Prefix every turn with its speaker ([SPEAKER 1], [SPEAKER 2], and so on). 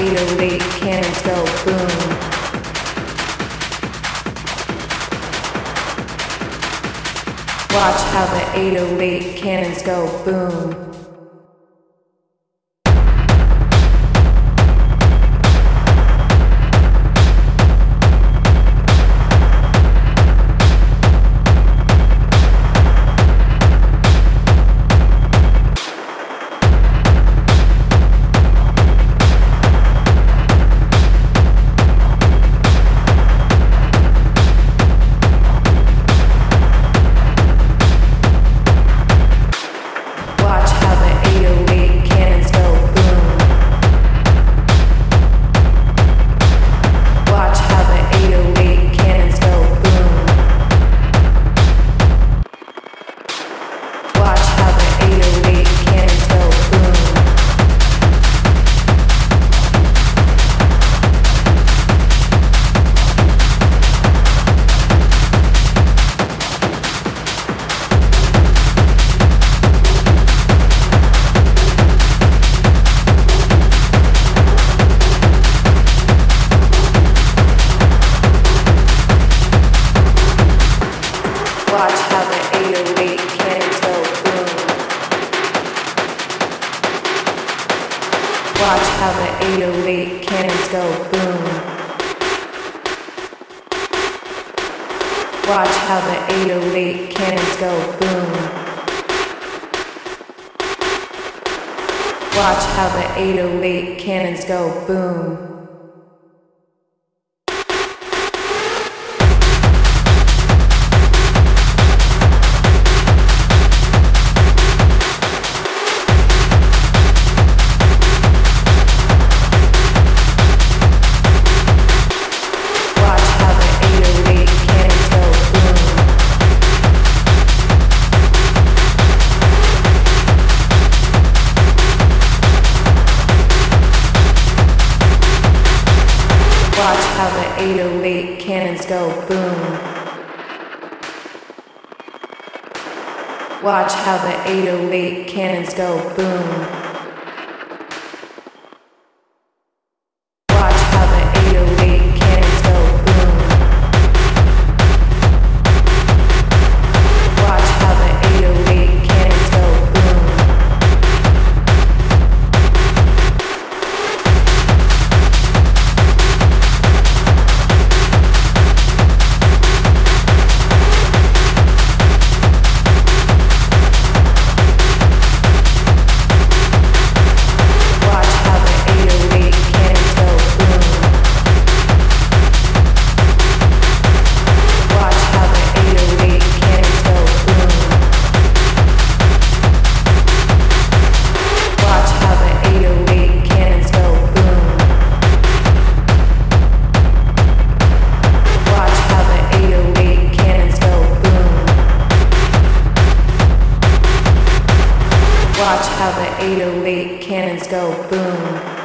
[SPEAKER 1] 808 cannons go boom. Watch how the 808 cannons go boom. Watch how the 808 cannons go boom. Watch how the 808 cannons go boom. how the 808 cannons go boom. Watch how the 808 cannons go boom.